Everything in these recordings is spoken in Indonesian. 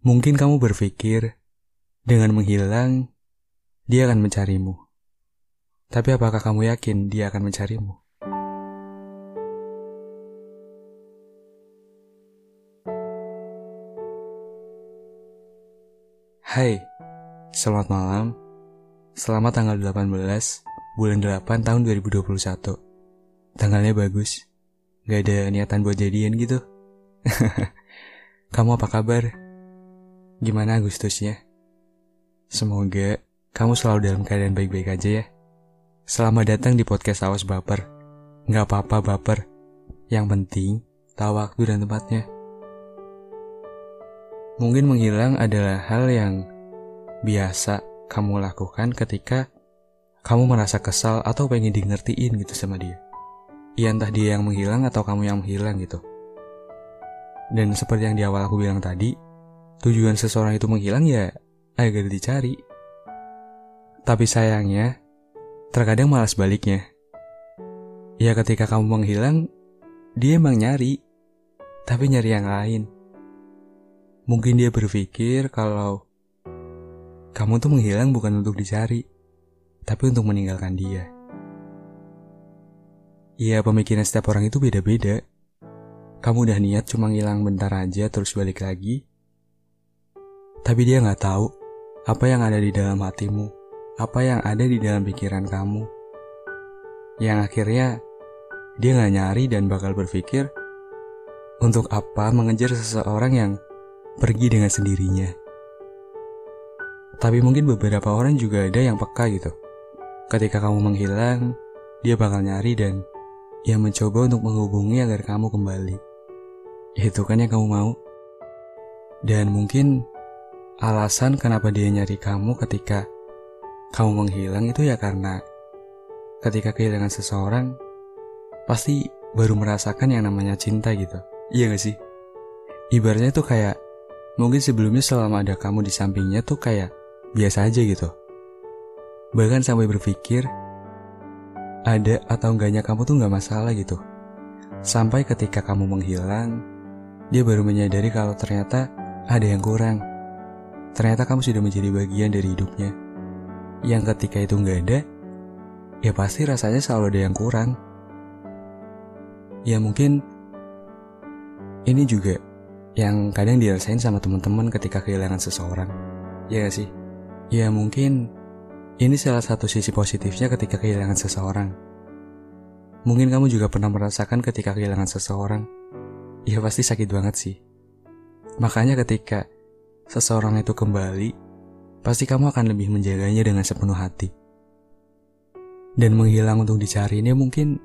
Mungkin kamu berpikir, dengan menghilang, dia akan mencarimu. Tapi apakah kamu yakin dia akan mencarimu? Hai, selamat malam. Selamat tanggal 18 bulan 8 tahun 2021. Tanggalnya bagus. Gak ada niatan buat jadian gitu. Kamu apa kabar? Gimana Agustusnya? Semoga kamu selalu dalam keadaan baik-baik aja ya. Selamat datang di podcast Awas Baper. Gak apa-apa baper. Yang penting, tahu waktu dan tempatnya. Mungkin menghilang adalah hal yang biasa kamu lakukan ketika kamu merasa kesal atau pengen di gitu sama dia. Ya entah dia yang menghilang atau kamu yang menghilang gitu. Dan seperti yang di awal aku bilang tadi, tujuan seseorang itu menghilang ya agar dicari. Tapi sayangnya, terkadang malas baliknya. Ya ketika kamu menghilang, dia emang nyari, tapi nyari yang lain. Mungkin dia berpikir kalau kamu tuh menghilang bukan untuk dicari, tapi untuk meninggalkan dia. Ya pemikiran setiap orang itu beda-beda. Kamu udah niat cuma ngilang bentar aja terus balik lagi. Tapi dia nggak tahu apa yang ada di dalam hatimu, apa yang ada di dalam pikiran kamu. Yang akhirnya dia nggak nyari dan bakal berpikir untuk apa mengejar seseorang yang pergi dengan sendirinya. Tapi mungkin beberapa orang juga ada yang peka gitu. Ketika kamu menghilang, dia bakal nyari dan ia mencoba untuk menghubungi agar kamu kembali. Itu kan yang kamu mau. Dan mungkin alasan kenapa dia nyari kamu ketika kamu menghilang itu ya karena ketika kehilangan seseorang pasti baru merasakan yang namanya cinta gitu. Iya gak sih? Ibaratnya tuh kayak mungkin sebelumnya selama ada kamu di sampingnya tuh kayak biasa aja gitu. Bahkan sampai berpikir ada atau enggaknya kamu tuh nggak masalah gitu. Sampai ketika kamu menghilang, dia baru menyadari kalau ternyata ada yang kurang. Ternyata kamu sudah menjadi bagian dari hidupnya. Yang ketika itu nggak ada, ya pasti rasanya selalu ada yang kurang. Ya mungkin ini juga yang kadang dirasain sama teman-teman ketika kehilangan seseorang. Ya gak sih? Ya mungkin ini salah satu sisi positifnya ketika kehilangan seseorang. Mungkin kamu juga pernah merasakan ketika kehilangan seseorang ya pasti sakit banget sih. Makanya ketika seseorang itu kembali, pasti kamu akan lebih menjaganya dengan sepenuh hati. Dan menghilang untuk dicari ini mungkin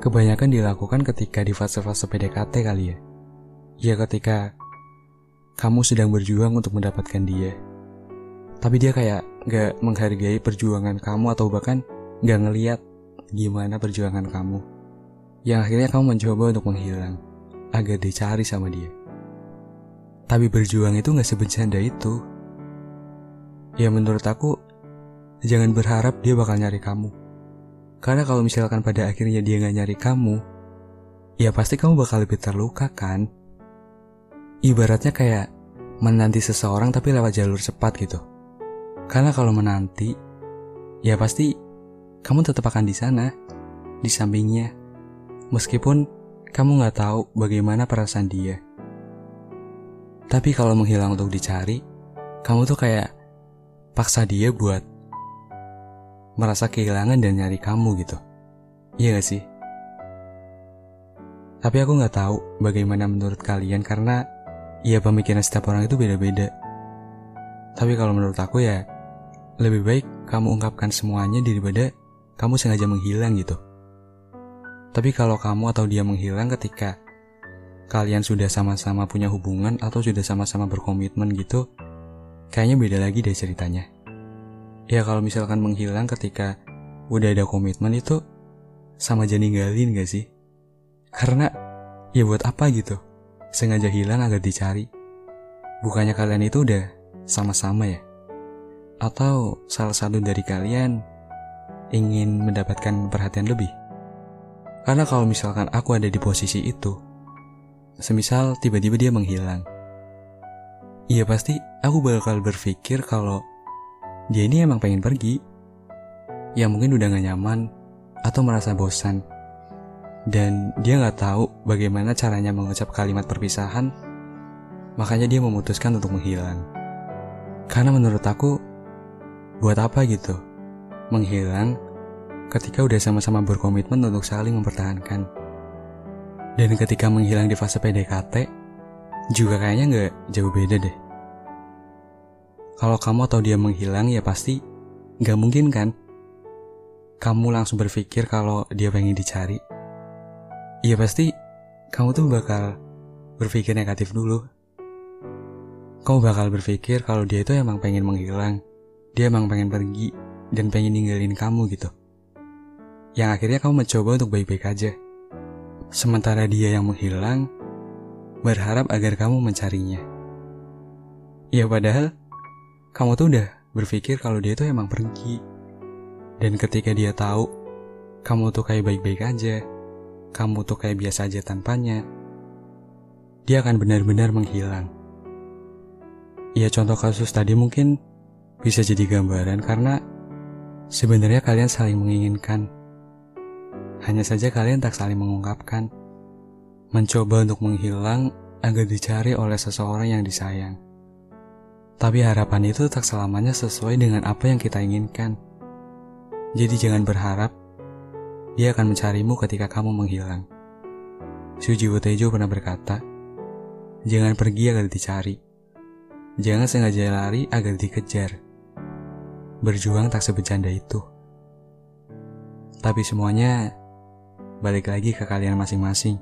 kebanyakan dilakukan ketika di fase-fase PDKT kali ya. Ya ketika kamu sedang berjuang untuk mendapatkan dia. Tapi dia kayak gak menghargai perjuangan kamu atau bahkan gak ngeliat gimana perjuangan kamu. Yang akhirnya kamu mencoba untuk menghilang agar dicari sama dia. Tapi berjuang itu gak sebercanda itu. Ya menurut aku, jangan berharap dia bakal nyari kamu. Karena kalau misalkan pada akhirnya dia gak nyari kamu, ya pasti kamu bakal lebih terluka kan? Ibaratnya kayak menanti seseorang tapi lewat jalur cepat gitu. Karena kalau menanti, ya pasti kamu tetap akan di sana, di sampingnya. Meskipun kamu gak tahu bagaimana perasaan dia. Tapi kalau menghilang untuk dicari, kamu tuh kayak paksa dia buat merasa kehilangan dan nyari kamu gitu. Iya gak sih? Tapi aku gak tahu bagaimana menurut kalian karena ya pemikiran setiap orang itu beda-beda. Tapi kalau menurut aku ya lebih baik kamu ungkapkan semuanya daripada kamu sengaja menghilang gitu. Tapi kalau kamu atau dia menghilang ketika kalian sudah sama-sama punya hubungan atau sudah sama-sama berkomitmen gitu, kayaknya beda lagi deh ceritanya. Ya kalau misalkan menghilang ketika udah ada komitmen itu sama aja ninggalin gak sih? Karena ya buat apa gitu? Sengaja hilang agar dicari. Bukannya kalian itu udah sama-sama ya? Atau salah satu dari kalian ingin mendapatkan perhatian lebih? Karena kalau misalkan aku ada di posisi itu, semisal tiba-tiba dia menghilang, Iya pasti aku bakal berpikir kalau dia ini emang pengen pergi. Ya mungkin udah gak nyaman atau merasa bosan. Dan dia gak tahu bagaimana caranya mengucap kalimat perpisahan. Makanya dia memutuskan untuk menghilang. Karena menurut aku, buat apa gitu? Menghilang ketika udah sama-sama berkomitmen untuk saling mempertahankan. Dan ketika menghilang di fase PDKT, juga kayaknya nggak jauh beda deh. Kalau kamu atau dia menghilang ya pasti nggak mungkin kan? Kamu langsung berpikir kalau dia pengen dicari. Ya pasti kamu tuh bakal berpikir negatif dulu. Kamu bakal berpikir kalau dia itu emang pengen menghilang. Dia emang pengen pergi dan pengen ninggalin kamu gitu. Yang akhirnya kamu mencoba untuk baik-baik aja. Sementara dia yang menghilang, berharap agar kamu mencarinya. Ya padahal kamu tuh udah berpikir kalau dia tuh emang pergi. Dan ketika dia tahu kamu tuh kayak baik-baik aja, kamu tuh kayak biasa aja tanpanya, dia akan benar-benar menghilang. Ya contoh kasus tadi mungkin bisa jadi gambaran karena sebenarnya kalian saling menginginkan. Hanya saja kalian tak saling mengungkapkan mencoba untuk menghilang agar dicari oleh seseorang yang disayang. Tapi harapan itu tak selamanya sesuai dengan apa yang kita inginkan. Jadi jangan berharap dia akan mencarimu ketika kamu menghilang. Suji Tejo pernah berkata, Jangan pergi agar dicari. Jangan sengaja lari agar dikejar. Berjuang tak sebejanda itu. Tapi semuanya balik lagi ke kalian masing-masing.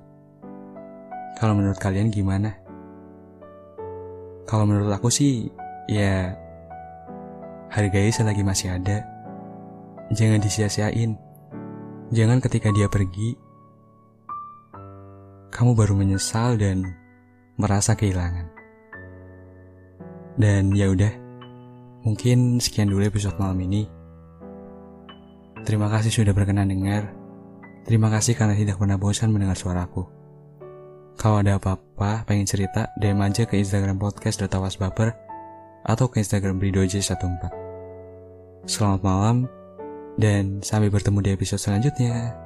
Kalau menurut kalian gimana? Kalau menurut aku sih, ya hargai selagi masih ada. Jangan disia-siain. Jangan ketika dia pergi, kamu baru menyesal dan merasa kehilangan. Dan ya udah, mungkin sekian dulu episode malam ini. Terima kasih sudah berkenan dengar. Terima kasih karena tidak pernah bosan mendengar suaraku. Kalau ada apa-apa, pengen cerita, DM aja ke Instagram podcast Baper atau ke Instagram Bridoje14. Selamat malam, dan sampai bertemu di episode selanjutnya.